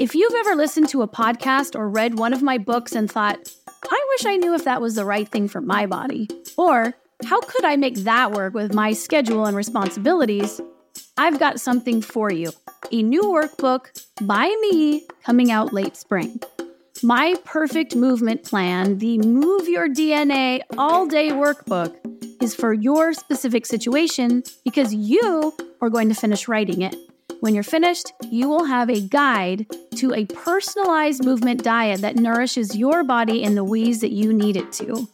If you've ever listened to a podcast or read one of my books and thought, I wish I knew if that was the right thing for my body, or how could I make that work with my schedule and responsibilities? I've got something for you a new workbook by me coming out late spring. My perfect movement plan, the Move Your DNA All Day Workbook, is for your specific situation because you are going to finish writing it. When you're finished, you will have a guide to a personalized movement diet that nourishes your body in the ways that you need it to.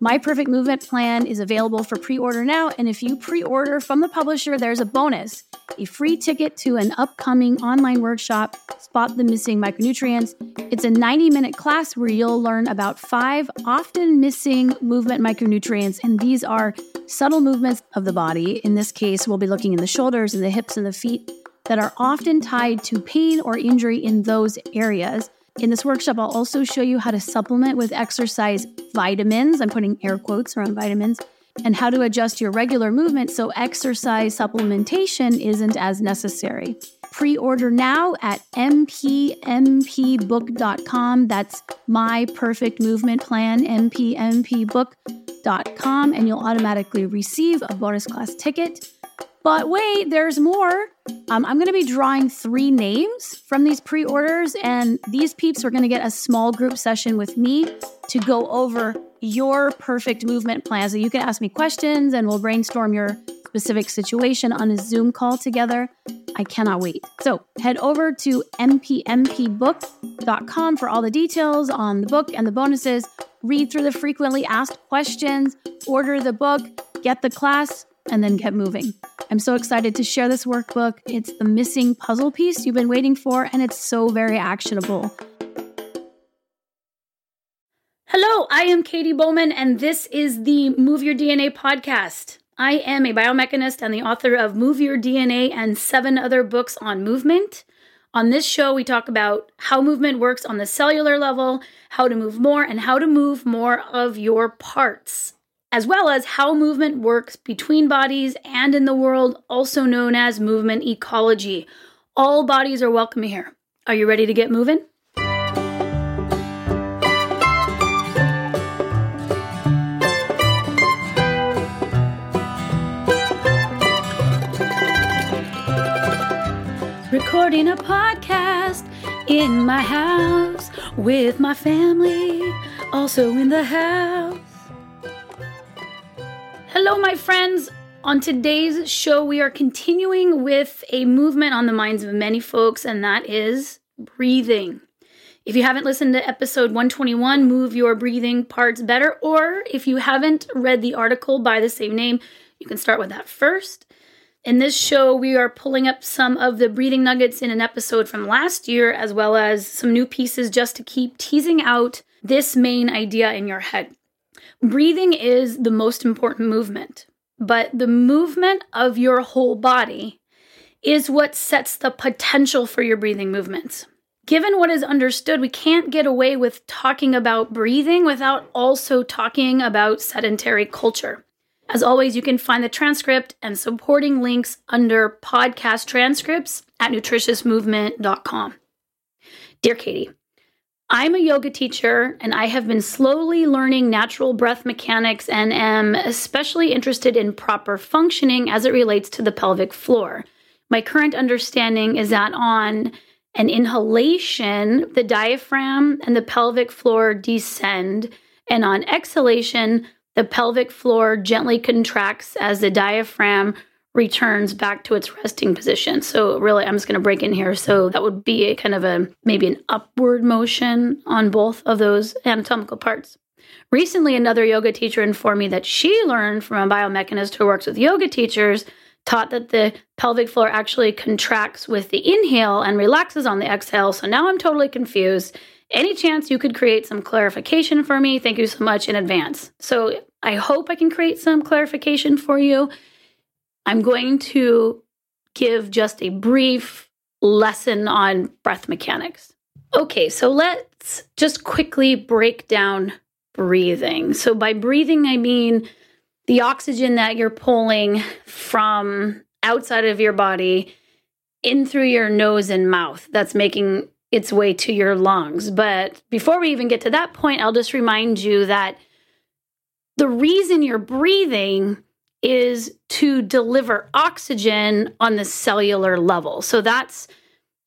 My Perfect Movement Plan is available for pre order now, and if you pre order from the publisher, there's a bonus a free ticket to an upcoming online workshop, Spot the Missing Micronutrients. It's a 90 minute class where you'll learn about five often missing movement micronutrients, and these are subtle movements of the body. In this case, we'll be looking in the shoulders and the hips and the feet that are often tied to pain or injury in those areas. In this workshop, I'll also show you how to supplement with exercise vitamins. I'm putting air quotes around vitamins and how to adjust your regular movement so exercise supplementation isn't as necessary. Pre order now at mpmpbook.com. That's my perfect movement plan, mpmpbook.com, and you'll automatically receive a bonus class ticket. But wait, there's more. Um, I'm going to be drawing three names from these pre orders, and these peeps are going to get a small group session with me to go over your perfect movement plan. So you can ask me questions and we'll brainstorm your specific situation on a Zoom call together. I cannot wait. So head over to mpmpbook.com for all the details on the book and the bonuses. Read through the frequently asked questions, order the book, get the class and then get moving. I'm so excited to share this workbook. It's the missing puzzle piece you've been waiting for, and it's so very actionable. Hello, I am Katy Bowman, and this is the Move Your DNA podcast. I am a biomechanist and the author of Move Your DNA and seven other books on movement. On this show, we talk about how movement works on the cellular level, how to move more, and how to move more of your parts as well as how movement works between bodies and in the world, also known as movement ecology. All bodies are welcome here. Are you ready to get moving? Recording a podcast in my house with my family, also in the house. Hello, my friends. On today's show, we are continuing with a movement on the minds of many folks, and that is breathing. If you haven't listened to episode 121, Move Your Breathing Parts Better, or if you haven't read the article by the same name, you can start with that first. In this show, we are pulling up some of the breathing nuggets in an episode from last year, as well as some new pieces just to keep teasing out this main idea in your head. Breathing is the most important movement, but the movement of your whole body is what sets the potential for your breathing movements. Given what is understood, we can't get away with talking about breathing without also talking about sedentary culture. As always, you can find the transcript and supporting links under podcast transcripts at nutritiousmovement.com. Dear Katy, I'm a yoga teacher and I have been slowly learning natural breath mechanics and am especially interested in proper functioning as it relates to the pelvic floor. My current understanding is that on an inhalation, the diaphragm and the pelvic floor descend, and on exhalation, the pelvic floor gently contracts as the diaphragm returns back to its resting position. So really, I'm just going to break in here. So that would be a kind of a maybe an upward motion on both of those anatomical parts. Recently, another yoga teacher informed me that she learned from a biomechanist who works with yoga teachers, taught that the pelvic floor actually contracts with the inhale and relaxes on the exhale. So now I'm totally confused. Any chance you could create some clarification for me? Thank you so much in advance. So I hope I can create some clarification for you. I'm going to give just a brief lesson on breath mechanics. Okay, so let's just quickly break down breathing. So, by breathing, I mean the oxygen that you're pulling from outside of your body in through your nose and mouth that's making its way to your lungs. But before we even get to that point, I'll just remind you that the reason you're breathing is to deliver oxygen on the cellular level. So that's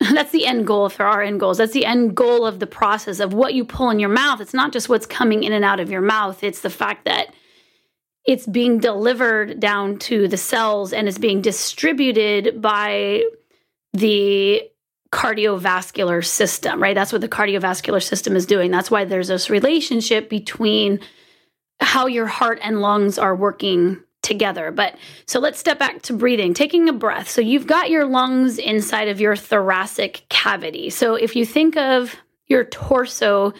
that's the end goal if there are end goals. That's the end goal of the process of what you pull in your mouth. It's not just what's coming in and out of your mouth, it's the fact that it's being delivered down to the cells and it's being distributed by the cardiovascular system, right? That's what the cardiovascular system is doing. That's why there's this relationship between how your heart and lungs are working together. But so let's step back to breathing, taking a breath. So you've got your lungs inside of your thoracic cavity. So if you think of your torso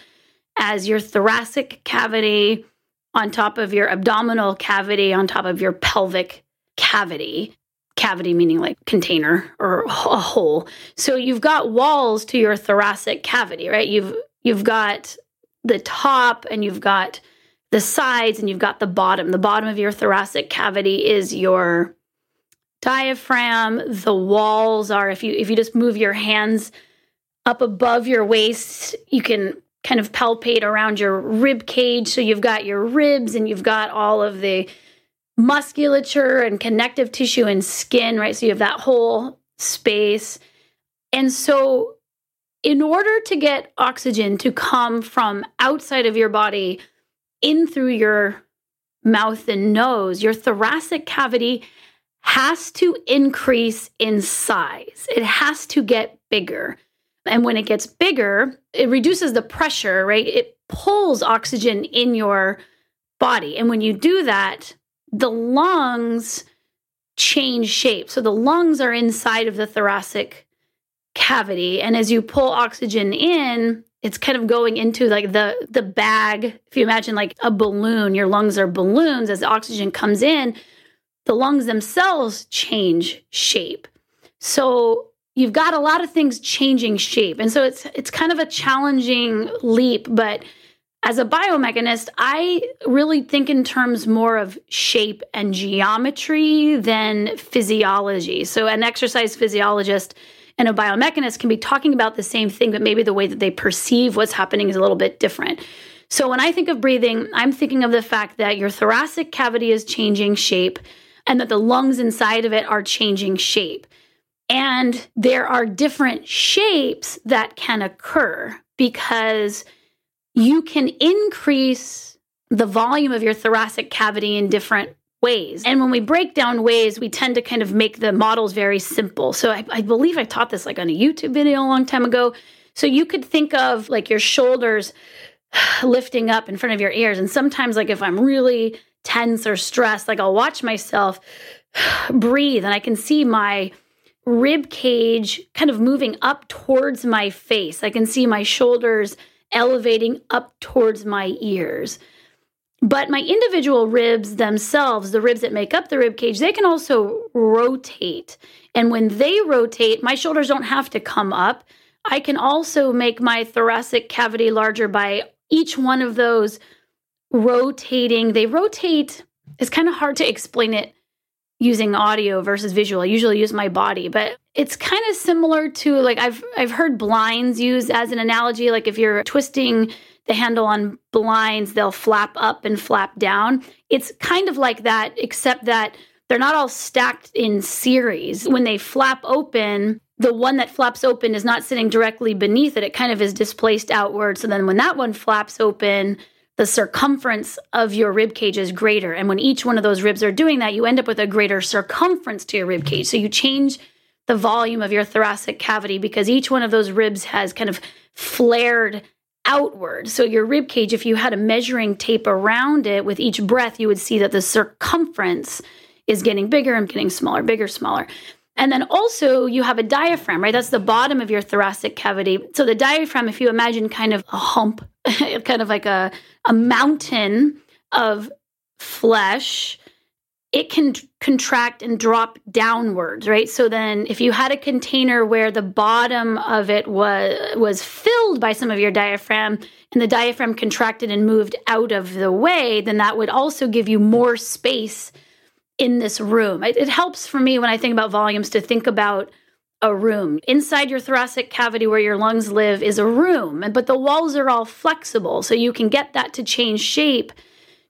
as your thoracic cavity on top of your abdominal cavity, on top of your pelvic cavity, cavity meaning like container or a hole. So you've got walls to your thoracic cavity, right? You've you've got the top and you've got the sides and you've got the bottom. The bottom of your thoracic cavity is your diaphragm. The walls are if you if you just move your hands up above your waist, you can kind of palpate around your rib cage. So you've got your ribs and you've got all of the musculature and connective tissue and skin, right? So you have that whole space. And so in order to get oxygen to come from outside of your body in through your mouth and nose, your thoracic cavity has to increase in size. It has to get bigger. And when it gets bigger, it reduces the pressure, right? It pulls oxygen in your body. And when you do that, the lungs change shape. So the lungs are inside of the thoracic cavity. And as you pull oxygen in, it's kind of going into like the the bag. If you imagine like a balloon your lungs are balloons as oxygen comes in the lungs themselves change shape. So you've got a lot of things changing shape. And so it's it's kind of a challenging leap but as a biomechanist i really think in terms more of shape and geometry than physiology. So an exercise physiologist and a biomechanist can be talking about the same thing, but maybe the way that they perceive what's happening is a little bit different. So when I think of breathing, I'm thinking of the fact that your thoracic cavity is changing shape and that the lungs inside of it are changing shape. And there are different shapes that can occur because you can increase the volume of your thoracic cavity in different ways. And when we break down ways, we tend to kind of make the models very simple. So I, I, believe I taught this like on a YouTube video a long time ago. So you could think of like your shoulders lifting up in front of your ears. And sometimes, like if I'm really tense or stressed, like I'll watch myself breathe and I can see my rib cage kind of moving up towards my face. I can see my shoulders elevating up towards my ears. But my individual ribs themselves, the ribs that make up the rib cage, they can also rotate. And when they rotate, my shoulders don't have to come up. I can also make my thoracic cavity larger by each one of those rotating. They rotate. It's kind of hard to explain it using audio versus visual. I usually use my body, but it's kind of similar to like I've I've heard blinds used as an analogy like if you're twisting the handle on blinds, they'll flap up and flap down. It's kind of like that, except that they're not all stacked in series. When they flap open, the one that flaps open is not sitting directly beneath it. It kind of is displaced outward. So then when that one flaps open, the circumference of your rib cage is greater. And when each one of those ribs are doing that, you end up with a greater circumference to your rib cage. So you change the volume of your thoracic cavity because each one of those ribs has kind of flared outward. So your rib cage, if you had a measuring tape around it with each breath, you would see that the circumference is getting bigger and getting smaller, bigger, smaller. And then also you have a diaphragm, right? That's the bottom of your thoracic cavity. So the diaphragm, if you imagine kind of a hump, kind of like a, a mountain of flesh, it can contract and drop downwards, right? So then if you had a container where the bottom of it was was filled by some of your diaphragm and the diaphragm contracted and moved out of the way, then that would also give you more space in this room. It, it helps for me when I think about volumes to think about a room. Inside your thoracic cavity where your lungs live is a room, but the walls are all flexible. So you can get that to change shape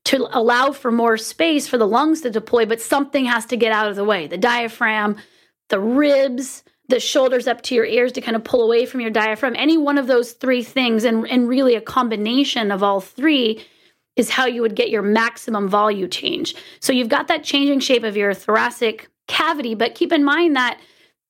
to allow for more space for the lungs to deploy, but something has to get out of the way. The diaphragm, the ribs, the shoulders up to your ears to kind of pull away from your diaphragm. Any one of those three things, and, and really a combination of all three, is how you would get your maximum volume change. So you've got that changing shape of your thoracic cavity, but keep in mind that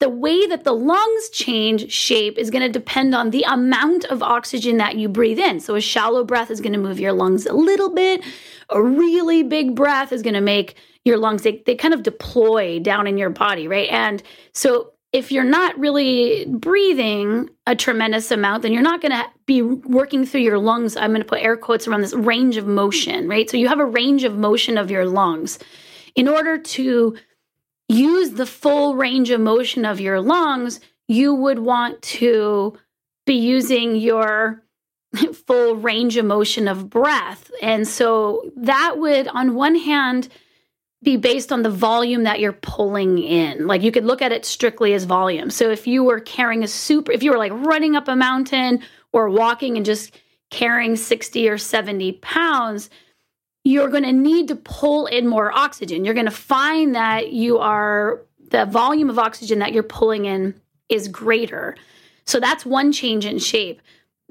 the way that the lungs change shape is going to depend on the amount of oxygen that you breathe in. So, a shallow breath is going to move your lungs a little bit. A really big breath is going to make your lungs, they, they kind of deploy down in your body, right? And so, if you're not really breathing a tremendous amount, then you're not going to be working through your lungs. I'm going to put air quotes around this range of motion, right? So, you have a range of motion of your lungs. In order to use the full range of motion of your lungs, you would want to be using your full range of motion of breath. And so that would, on one hand, be based on the volume that you're pulling in. Like you could look at it strictly as volume. So if you were carrying a super, if you were like running up a mountain or walking and just carrying 60 or 70 pounds, you're going to need to pull in more oxygen. You're going to find that you are, the volume of oxygen that you're pulling in is greater. So that's one change in shape.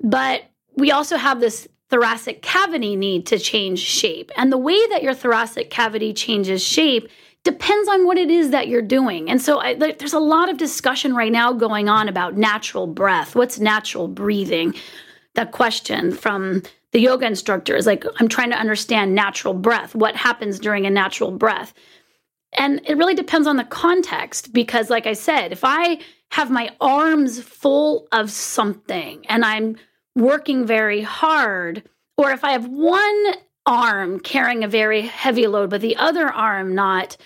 But we also have this thoracic cavity need to change shape. And the way that your thoracic cavity changes shape depends on what it is that you're doing. And so I, there's a lot of discussion right now going on about natural breath. What's natural breathing? That question from the yoga instructor is like, I'm trying to understand natural breath. What happens during a natural breath? And it really depends on the context because, like I said, if I have my arms full of something and I'm working very hard, or if I have one arm carrying a very heavy load, but the other arm not,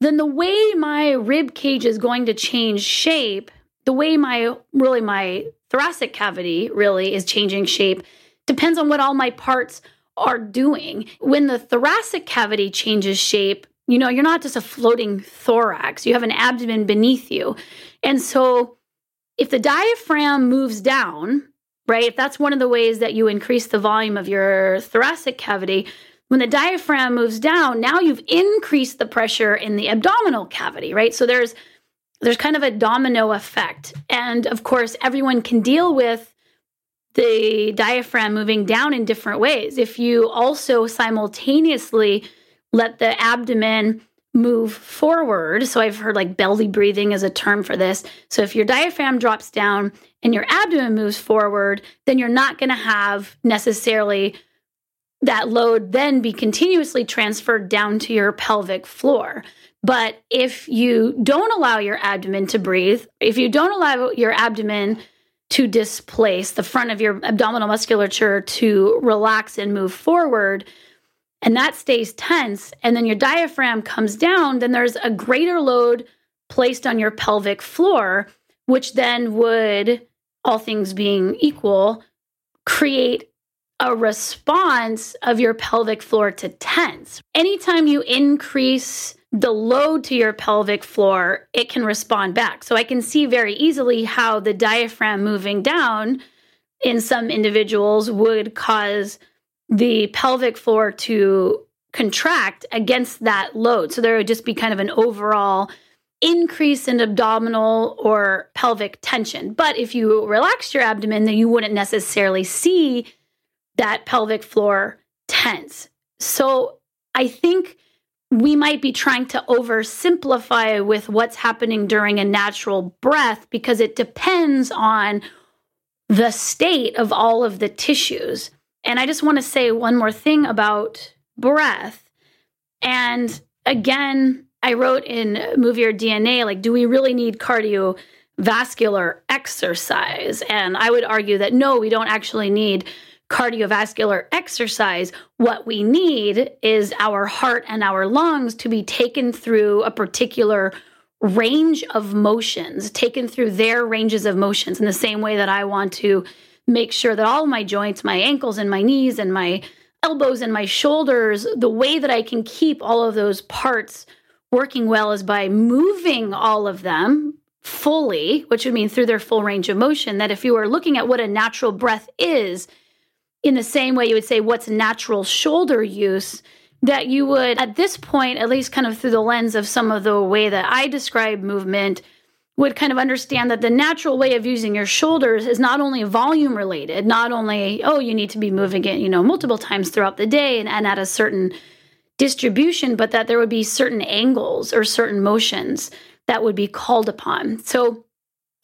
then the way my rib cage is going to change shape, the way my really my thoracic cavity really is changing shape Depends on what all my parts are doing. When the thoracic cavity changes shape, you know, you're not just a floating thorax, you have an abdomen beneath you. And so if the diaphragm moves down, right, if that's one of the ways that you increase the volume of your thoracic cavity, when the diaphragm moves down, now you've increased the pressure in the abdominal cavity, right? So there's there's kind of a domino effect. And of course, everyone can deal with the diaphragm moving down in different ways. If you also simultaneously let the abdomen move forward, so I've heard like belly breathing is a term for this. So if your diaphragm drops down and your abdomen moves forward, then you're not going to have necessarily that load then be continuously transferred down to your pelvic floor. But if you don't allow your abdomen to breathe, if you don't allow your abdomen to displace the front of your abdominal musculature to relax and move forward and that stays tense and then your diaphragm comes down then there's a greater load placed on your pelvic floor which then would all things being equal create a response of your pelvic floor to tense. Anytime you increase the load to your pelvic floor, it can respond back. So I can see very easily how the diaphragm moving down in some individuals would cause the pelvic floor to contract against that load. So there would just be kind of an overall increase in abdominal or pelvic tension. But if you relax your abdomen, then you wouldn't necessarily see that pelvic floor tense. So I think we might be trying to oversimplify with what's happening during a natural breath because it depends on the state of all of the tissues. And I just want to say one more thing about breath. And again, I wrote in Move Your DNA, like, do we really need cardiovascular exercise? And I would argue that no, we don't actually need cardiovascular exercise, what we need is our heart and our lungs to be taken through a particular range of motions, taken through their ranges of motions in the same way that I want to make sure that all my joints, my ankles and my knees and my elbows and my shoulders, the way that I can keep all of those parts working well is by moving all of them fully, which would mean through their full range of motion, that if you are looking at what a natural breath is, in the same way you would say, what's natural shoulder use? That you would, at this point, at least kind of through the lens of some of the way that I describe movement, would kind of understand that the natural way of using your shoulders is not only volume related, not only, oh, you need to be moving it, you know, multiple times throughout the day and, and at a certain distribution, but that there would be certain angles or certain motions that would be called upon. So,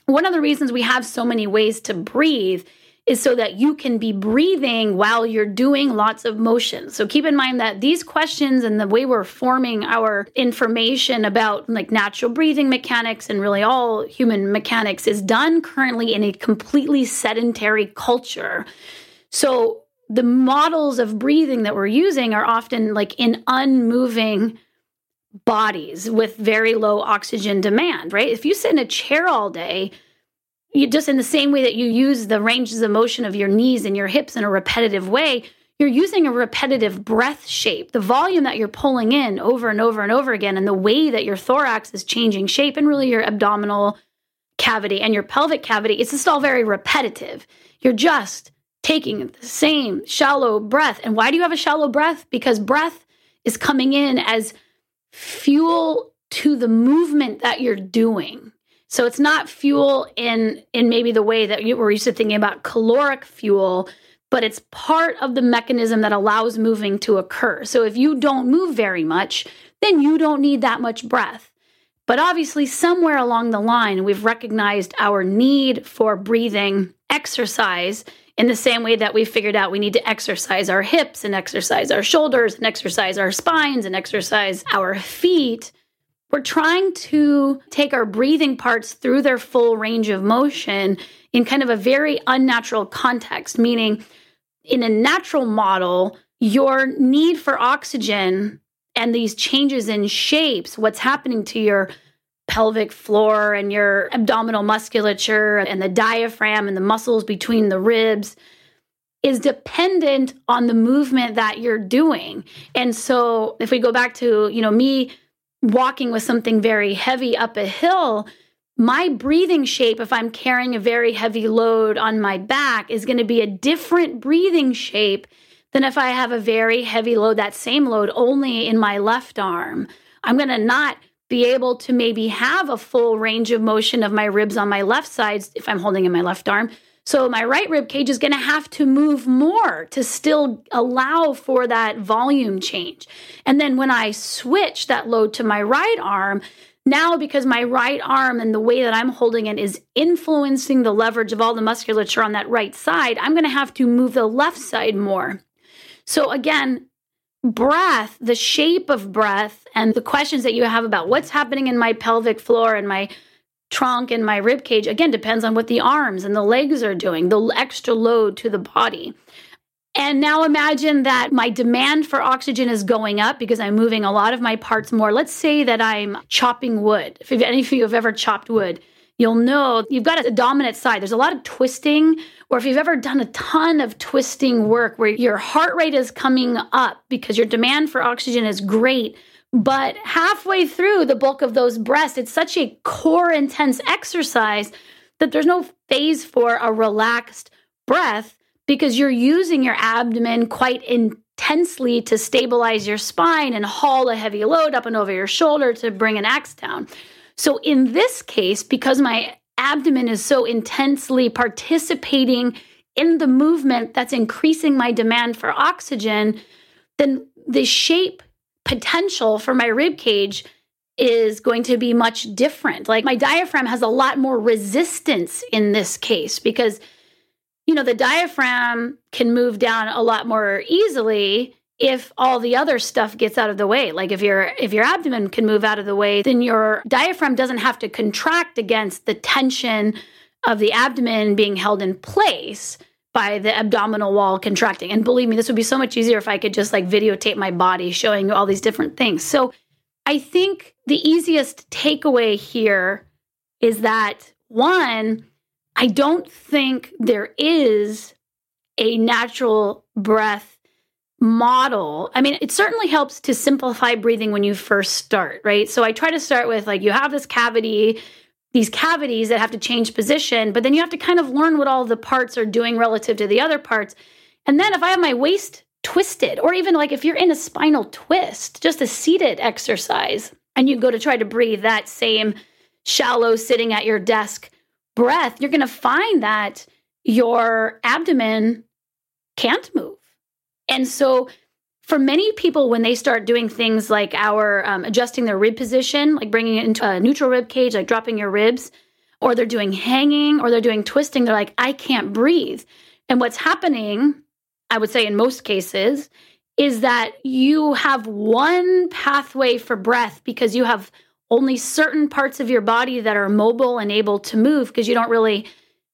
one of the reasons we have so many ways to breathe is so that you can be breathing while you're doing lots of motion. So keep in mind that these questions and the way we're forming our information about like natural breathing mechanics and really all human mechanics is done currently in a completely sedentary culture. So the models of breathing that we're using are often like in unmoving bodies with very low oxygen demand, right? If you sit in a chair all day, you just in the same way that you use the ranges of motion of your knees and your hips in a repetitive way, you're using a repetitive breath shape. The volume that you're pulling in over and over and over again, and the way that your thorax is changing shape, and really your abdominal cavity and your pelvic cavity, it's just all very repetitive. You're just taking the same shallow breath. And why do you have a shallow breath? Because breath is coming in as fuel to the movement that you're doing. So it's not fuel in in maybe the way that you were used to thinking about caloric fuel, but it's part of the mechanism that allows moving to occur. So if you don't move very much, then you don't need that much breath. But obviously, somewhere along the line, we've recognized our need for breathing exercise in the same way that we figured out we need to exercise our hips and exercise our shoulders and exercise our spines and exercise our feet. We're trying to take our breathing parts through their full range of motion in kind of a very unnatural context, meaning in a natural model, your need for oxygen and these changes in shapes, what's happening to your pelvic floor and your abdominal musculature and the diaphragm and the muscles between the ribs is dependent on the movement that you're doing. And so if we go back to, you know, me walking with something very heavy up a hill, my breathing shape, if I'm carrying a very heavy load on my back, is going to be a different breathing shape than if I have a very heavy load, that same load only in my left arm. I'm going to not be able to maybe have a full range of motion of my ribs on my left side if I'm holding in my left arm so my right rib cage is going to have to move more to still allow for that volume change. And then when I switch that load to my right arm, now because my right arm and the way that I'm holding it is influencing the leverage of all the musculature on that right side, I'm going to have to move the left side more. So again, breath, the shape of breath and the questions that you have about what's happening in my pelvic floor and my trunk and my rib cage again depends on what the arms and the legs are doing, the extra load to the body. And now imagine that my demand for oxygen is going up because I'm moving a lot of my parts more. Let's say that I'm chopping wood. If any of you have ever chopped wood, you'll know you've got a dominant side. There's a lot of twisting, or if you've ever done a ton of twisting work where your heart rate is coming up because your demand for oxygen is great, but halfway through the bulk of those breaths, it's such a core intense exercise that there's no phase for a relaxed breath because you're using your abdomen quite intensely to stabilize your spine and haul a heavy load up and over your shoulder to bring an axe down. So, in this case, because my abdomen is so intensely participating in the movement that's increasing my demand for oxygen, then the shape potential for my rib cage is going to be much different. Like my diaphragm has a lot more resistance in this case because you know the diaphragm can move down a lot more easily if all the other stuff gets out of the way. Like if your if your abdomen can move out of the way, then your diaphragm doesn't have to contract against the tension of the abdomen being held in place by the abdominal wall contracting. And believe me, this would be so much easier if I could just like videotape my body showing you all these different things. So I think the easiest takeaway here is that one, I don't think there is a natural breath model. I mean, it certainly helps to simplify breathing when you first start, right? So I try to start with like you have this cavity these cavities that have to change position, but then you have to kind of learn what all the parts are doing relative to the other parts. And then if I have my waist twisted, or even like if you're in a spinal twist, just a seated exercise, and you go to try to breathe that same shallow sitting at your desk breath, you're going to find that your abdomen can't move. And so, for many people, when they start doing things like our um, adjusting their rib position, like bringing it into a neutral rib cage, like dropping your ribs, or they're doing hanging or they're doing twisting, they're like, I can't breathe. And what's happening, I would say in most cases, is that you have one pathway for breath because you have only certain parts of your body that are mobile and able to move because you don't really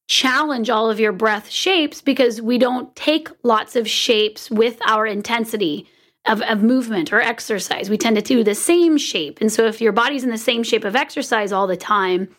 challenge all of your breath shapes because we don't take lots of shapes with our intensity of, of movement or exercise. We tend to do the same shape. And so if your body's in the same shape of exercise all the time,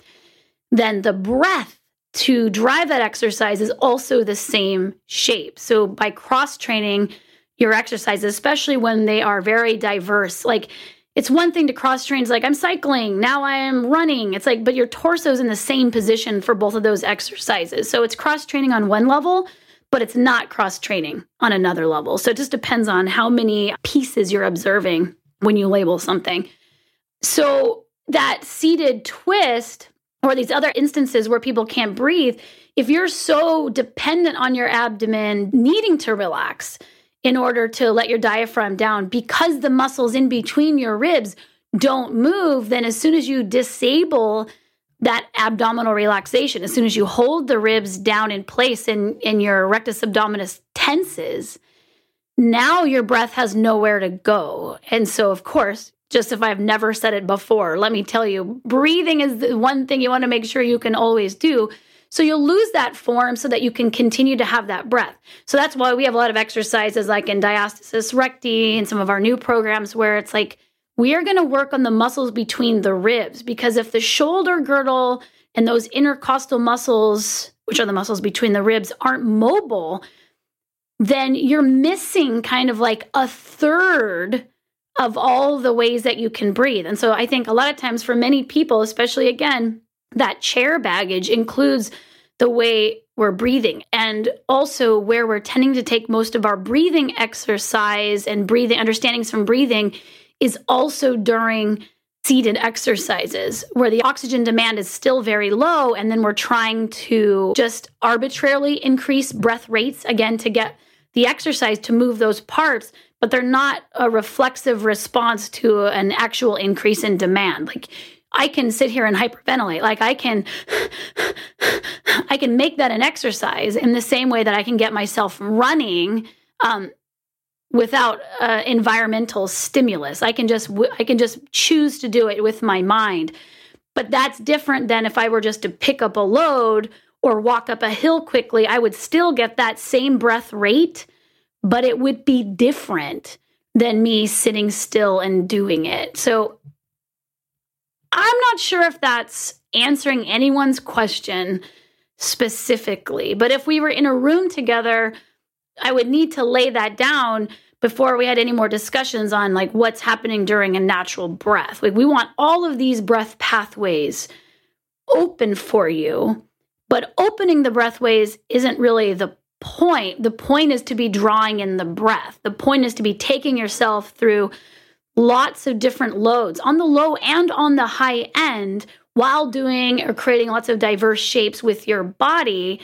then the breath to drive that exercise is also the same shape. So by cross training your exercises, especially when they are very diverse, like it's one thing to cross train. It's like I'm cycling, now I am running. It's like, but your torso's in the same position for both of those exercises. So it's cross training on one level, but it's not cross training on another level. So it just depends on how many pieces you're observing when you label something. So that seated twist or these other instances where people can't breathe, if you're so dependent on your abdomen needing to relax, in order to let your diaphragm down because the muscles in between your ribs don't move, then as soon as you disable that abdominal relaxation, as soon as you hold the ribs down in place and, and your rectus abdominis tenses, now your breath has nowhere to go. And so, of course, just if I've never said it before, let me tell you, breathing is the one thing you want to make sure you can always do so you'll lose that form so that you can continue to have that breath. So that's why we have a lot of exercises like in diastasis recti and some of our new programs where it's like we are going to work on the muscles between the ribs because if the shoulder girdle and those intercostal muscles, which are the muscles between the ribs, aren't mobile, then you're missing kind of like a third of all the ways that you can breathe. And so I think a lot of times for many people, especially again, that chair baggage includes the way we're breathing and also where we're tending to take most of our breathing exercise and breathing understandings from breathing is also during seated exercises where the oxygen demand is still very low and then we're trying to just arbitrarily increase breath rates again to get the exercise to move those parts but they're not a reflexive response to an actual increase in demand. Like I can sit here and hyperventilate. Like I can I can make that an exercise in the same way that I can get myself running um, without uh, environmental stimulus. I can just I can just choose to do it with my mind. But that's different than if I were just to pick up a load or walk up a hill quickly. I would still get that same breath rate, but it would be different than me sitting still and doing it. So I'm not sure if that's answering anyone's question specifically, but if we were in a room together, I would need to lay that down before we had any more discussions on like what's happening during a natural breath. Like we want all of these breath pathways open for you, but opening the breathways isn't really the point. The point is to be drawing in the breath. The point is to be taking yourself through lots of different loads on the low and on the high end while doing or creating lots of diverse shapes with your body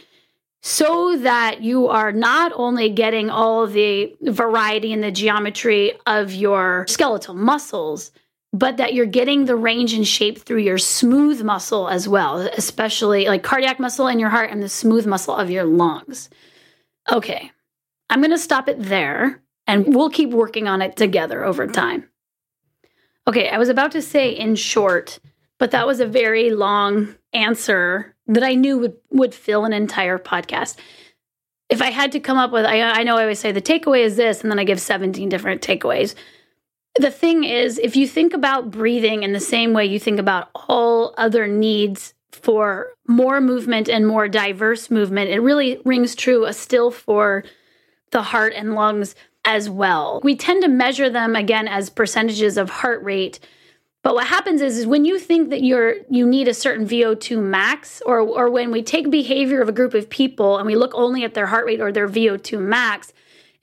so that you are not only getting all the variety and the geometry of your skeletal muscles, but that you're getting the range and shape through your smooth muscle as well, especially like cardiac muscle in your heart and the smooth muscle of your lungs. Okay, I'm going to stop it there and we'll keep working on it together over time. Okay, I was about to say in short, but that was a very long answer that I knew would, would fill an entire podcast. If I had to come up with, I, I know I always say the takeaway is this, and then I give 17 different takeaways. The thing is, if you think about breathing in the same way you think about all other needs for more movement and more diverse movement, it really rings true a still for the heart and lungs as well. We tend to measure them again as percentages of heart rate, But what happens is, is when you think that you're you need a certain VO2 max, or or when we take behavior of a group of people and we look only at their heart rate or their VO2 max,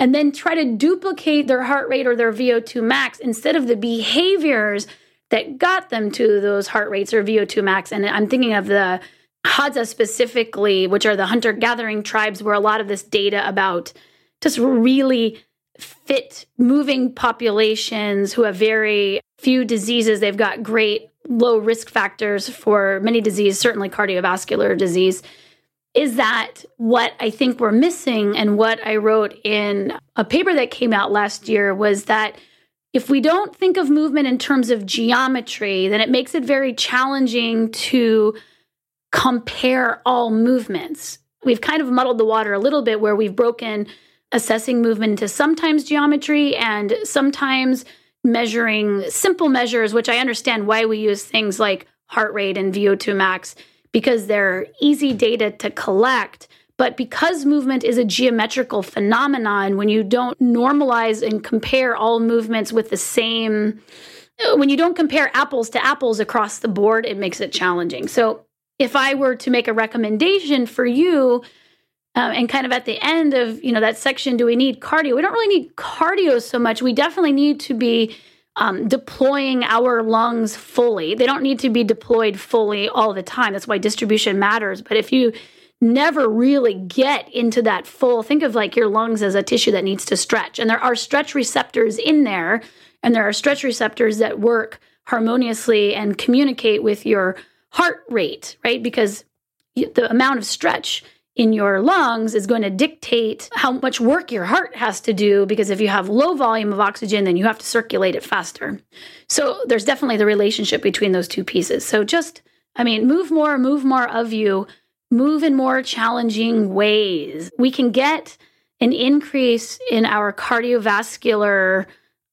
and then try to duplicate their heart rate or their VO2 max instead of the behaviors that got them to those heart rates or VO2 max. And I'm thinking of the Hadza specifically, which are the hunter gathering tribes, where a lot of this data about just really fit moving populations who have very few diseases. They've got great low risk factors for many diseases, certainly cardiovascular disease. Is that what I think we're missing? And what I wrote in a paper that came out last year was that if we don't think of movement in terms of geometry, then it makes it very challenging to compare all movements. We've kind of muddled the water a little bit where we've broken assessing movement into sometimes geometry and sometimes measuring simple measures, which I understand why we use things like heart rate and VO2 max because they're easy data to collect. But because movement is a geometrical phenomenon, when you don't normalize and compare all movements with the same, when you don't compare apples to apples across the board, it makes it challenging. So if I were to make a recommendation for you, um, and kind of at the end of you know that section, do we need cardio? We don't really need cardio so much. We definitely need to be um, deploying our lungs fully. They don't need to be deployed fully all the time. That's why distribution matters. But if you never really get into that full, think of like your lungs as a tissue that needs to stretch, and there are stretch receptors in there, and there are stretch receptors that work harmoniously and communicate with your heart rate, right? Because the amount of stretch in your lungs is going to dictate how much work your heart has to do because if you have low volume of oxygen then you have to circulate it faster. So there's definitely the relationship between those two pieces. So just I mean move more, move more of you, move in more challenging ways. We can get an increase in our cardiovascular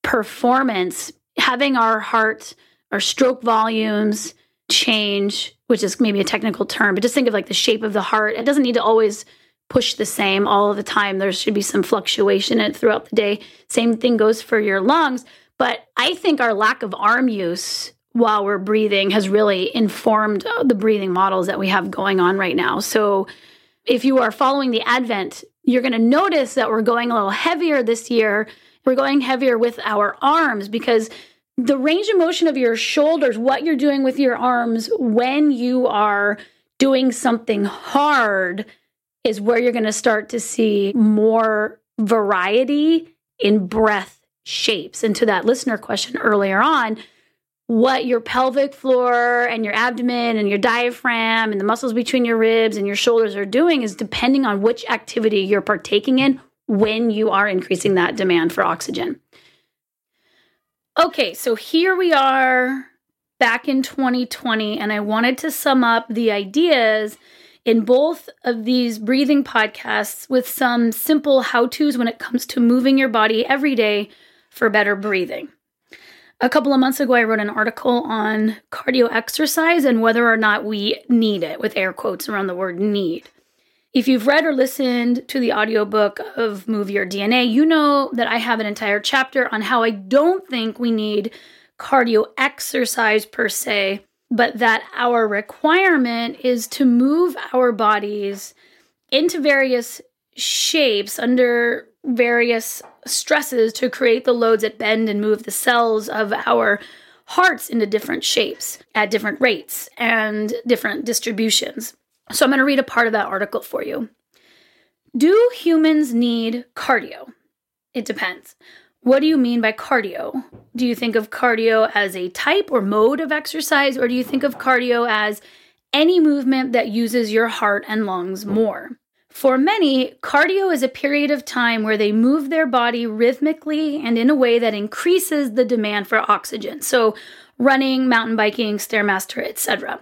performance having our heart our stroke volumes change, which is maybe a technical term, but just think of like the shape of the heart. It doesn't need to always push the same all the time. There should be some fluctuation in it throughout the day. Same thing goes for your lungs. But I think our lack of arm use while we're breathing has really informed uh, the breathing models that we have going on right now. So if you are following the Advent, you're going to notice that we're going a little heavier this year. We're going heavier with our arms because the range of motion of your shoulders, what you're doing with your arms when you are doing something hard, is where you're going to start to see more variety in breath shapes. And to that listener question earlier on, what your pelvic floor and your abdomen and your diaphragm and the muscles between your ribs and your shoulders are doing is depending on which activity you're partaking in when you are increasing that demand for oxygen. Okay, so here we are back in 2020, and I wanted to sum up the ideas in both of these breathing podcasts with some simple how to's when it comes to moving your body every day for better breathing. A couple of months ago, I wrote an article on cardio exercise and whether or not we need it, with air quotes around the word need. If you've read or listened to the audiobook of Move Your DNA, you know that I have an entire chapter on how I don't think we need cardio exercise per se, but that our requirement is to move our bodies into various shapes under various stresses to create the loads that bend and move the cells of our hearts into different shapes at different rates and different distributions. So I'm going to read a part of that article for you. Do humans need cardio? It depends. What do you mean by cardio? Do you think of cardio as a type or mode of exercise, or do you think of cardio as any movement that uses your heart and lungs more? For many, cardio is a period of time where they move their body rhythmically and in a way that increases the demand for oxygen. So, running, mountain biking, stairmaster, etc.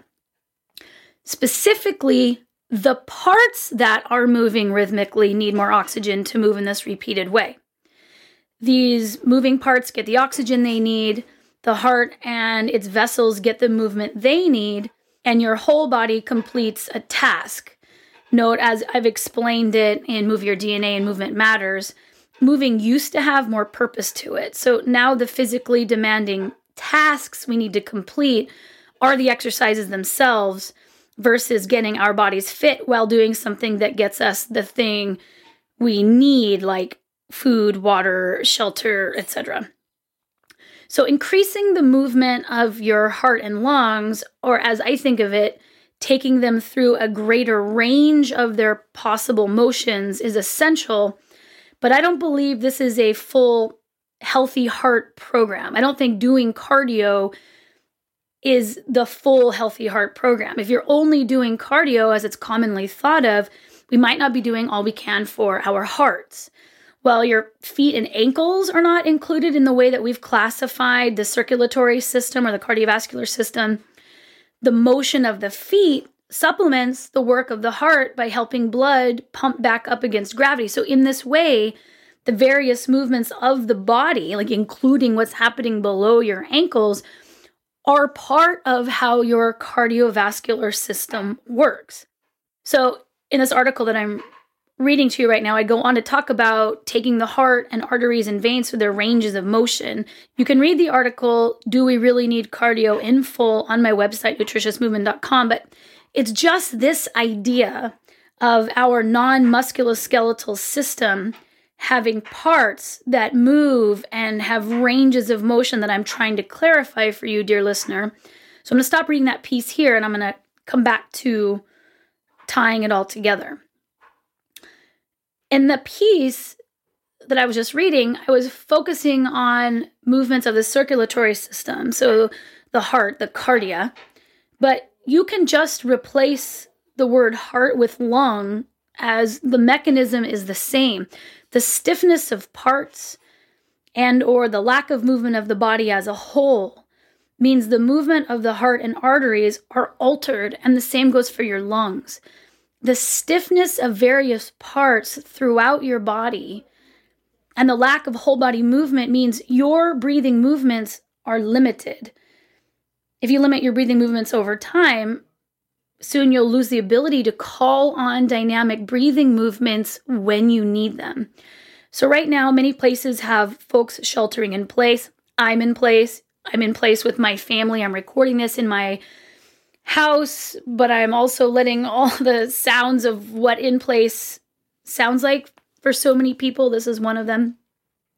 Specifically, the parts that are moving rhythmically need more oxygen to move in this repeated way. These moving parts get the oxygen they need, the heart and its vessels get the movement they need, and your whole body completes a task. Note, as I've explained it in Move Your DNA and Movement Matters, moving used to have more purpose to it. So now the physically demanding tasks we need to complete are the exercises themselves versus getting our bodies fit while doing something that gets us the thing we need like food, water, shelter, etc. So increasing the movement of your heart and lungs or as I think of it, taking them through a greater range of their possible motions is essential, but I don't believe this is a full healthy heart program. I don't think doing cardio is the full healthy heart program. If you're only doing cardio as it's commonly thought of, we might not be doing all we can for our hearts. While your feet and ankles are not included in the way that we've classified the circulatory system or the cardiovascular system, the motion of the feet supplements the work of the heart by helping blood pump back up against gravity. So, in this way, the various movements of the body, like including what's happening below your ankles, are part of how your cardiovascular system works. So, in this article that I'm reading to you right now, I go on to talk about taking the heart and arteries and veins through their ranges of motion. You can read the article, Do We Really Need Cardio, in full on my website, nutritiousmovement.com. But it's just this idea of our non musculoskeletal system having parts that move and have ranges of motion that I'm trying to clarify for you, dear listener. So I'm going to stop reading that piece here and I'm going to come back to tying it all together. In the piece that I was just reading, I was focusing on movements of the circulatory system, so the heart, the cardia. But you can just replace the word heart with lung as the mechanism is the same. The stiffness of parts and or the lack of movement of the body as a whole means the movement of the heart and arteries are altered and the same goes for your lungs the stiffness of various parts throughout your body and the lack of whole body movement means your breathing movements are limited. If you limit your breathing movements over time, soon you'll lose the ability to call on dynamic breathing movements when you need them. So, right now, many places have folks sheltering in place. I'm in place. I'm in place with my family. I'm recording this in my house, but I'm also letting all the sounds of what in place sounds like for so many people. This is one of them.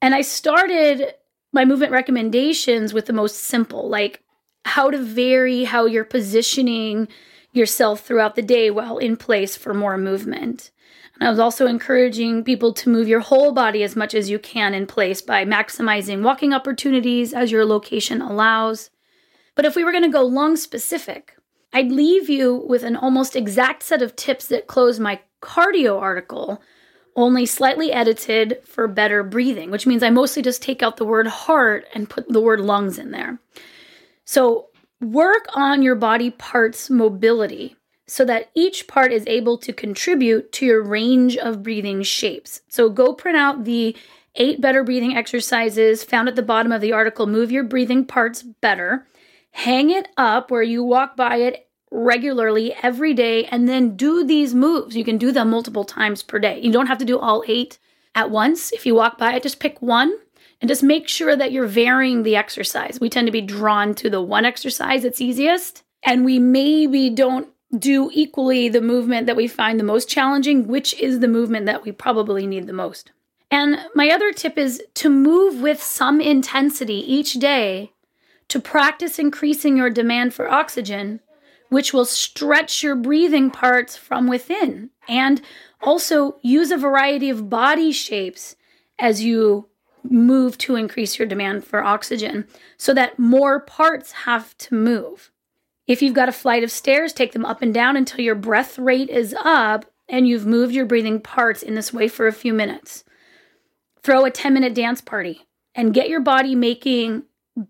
And I started my movement recommendations with the most simple, like how to vary how you're positioning yourself throughout the day while in place for more movement. And I was also encouraging people to move your whole body as much as you can in place by maximizing walking opportunities as your location allows. But if we were going to go lung specific, I'd leave you with an almost exact set of tips that close my cardio article, only slightly edited for better breathing, which means I mostly just take out the word heart and put the word lungs in there. So, work on your body parts mobility so that each part is able to contribute to your range of breathing shapes. So, go print out the eight better breathing exercises found at the bottom of the article Move Your Breathing Parts Better hang it up where you walk by it regularly every day and then do these moves. You can do them multiple times per day. You don't have to do all eight at once. If you walk by it, just pick one and just make sure that you're varying the exercise. We tend to be drawn to the one exercise that's easiest, and we maybe don't do equally the movement that we find the most challenging, which is the movement that we probably need the most. And my other tip is to move with some intensity each day to practice increasing your demand for oxygen, which will stretch your breathing parts from within. And also use a variety of body shapes as you move to increase your demand for oxygen so that more parts have to move. If you've got a flight of stairs, take them up and down until your breath rate is up and you've moved your breathing parts in this way for a few minutes. Throw a 10 minute dance party and get your body making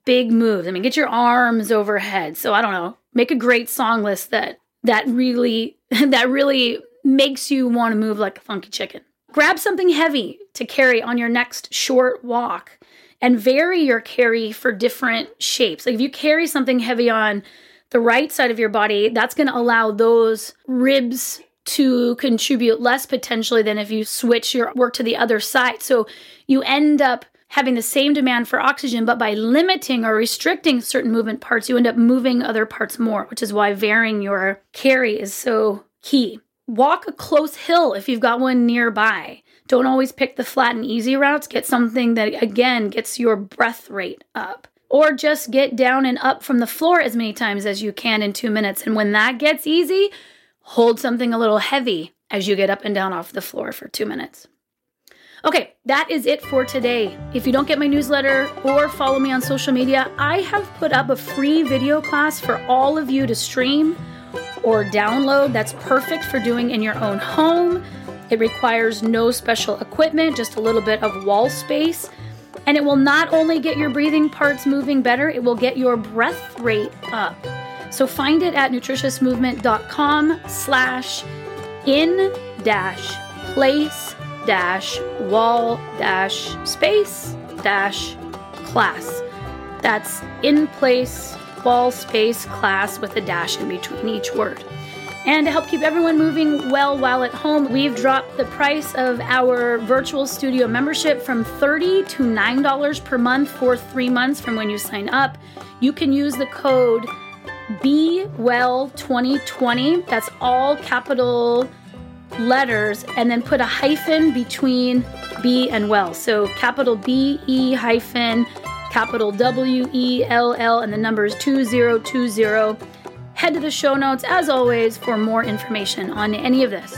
big moves. I mean, get your arms overhead. So I don't know, make a great song list that that really that really makes you want to move like a funky chicken. Grab something heavy to carry on your next short walk and vary your carry for different shapes. Like if you carry something heavy on the right side of your body, that's going to allow those ribs to contribute less potentially than if you switch your work to the other side. So you end up having the same demand for oxygen, but by limiting or restricting certain movement parts, you end up moving other parts more, which is why varying your carry is so key. Walk a close hill if you've got one nearby. Don't always pick the flat and easy routes. Get something that, again, gets your breath rate up. Or just get down and up from the floor as many times as you can in two minutes. And when that gets easy, hold something a little heavy as you get up and down off the floor for two minutes. Okay, that is it for today. If you don't get my newsletter or follow me on social media, I have put up a free video class for all of you to stream or download that's perfect for doing in your own home. It requires no special equipment, just a little bit of wall space. And it will not only get your breathing parts moving better, it will get your breath rate up. So find it at nutritiousmovement.com slash in dash place dash wall dash space dash class. That's in place wall space class with a dash in between each word. And to help keep everyone moving well while at home, we've dropped the price of our virtual studio membership from 30 to $9 per month for three months from when you sign up. You can use the code BeWell2020. That's all capital letters and then put a hyphen between B and well. So capital B E hyphen capital W E L L and the number is 2020. Head to the show notes as always for more information on any of this.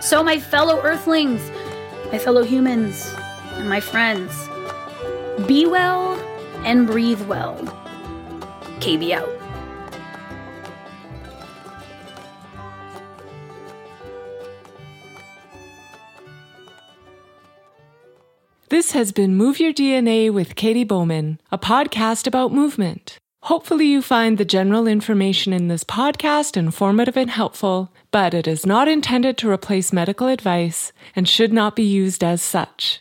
So, my fellow earthlings, my fellow humans, and my friends, be well and breathe well. KB out. This has been Move Your DNA with Katy Bowman, a podcast about movement. Hopefully, you find the general information in this podcast informative and helpful, but it is not intended to replace medical advice and should not be used as such.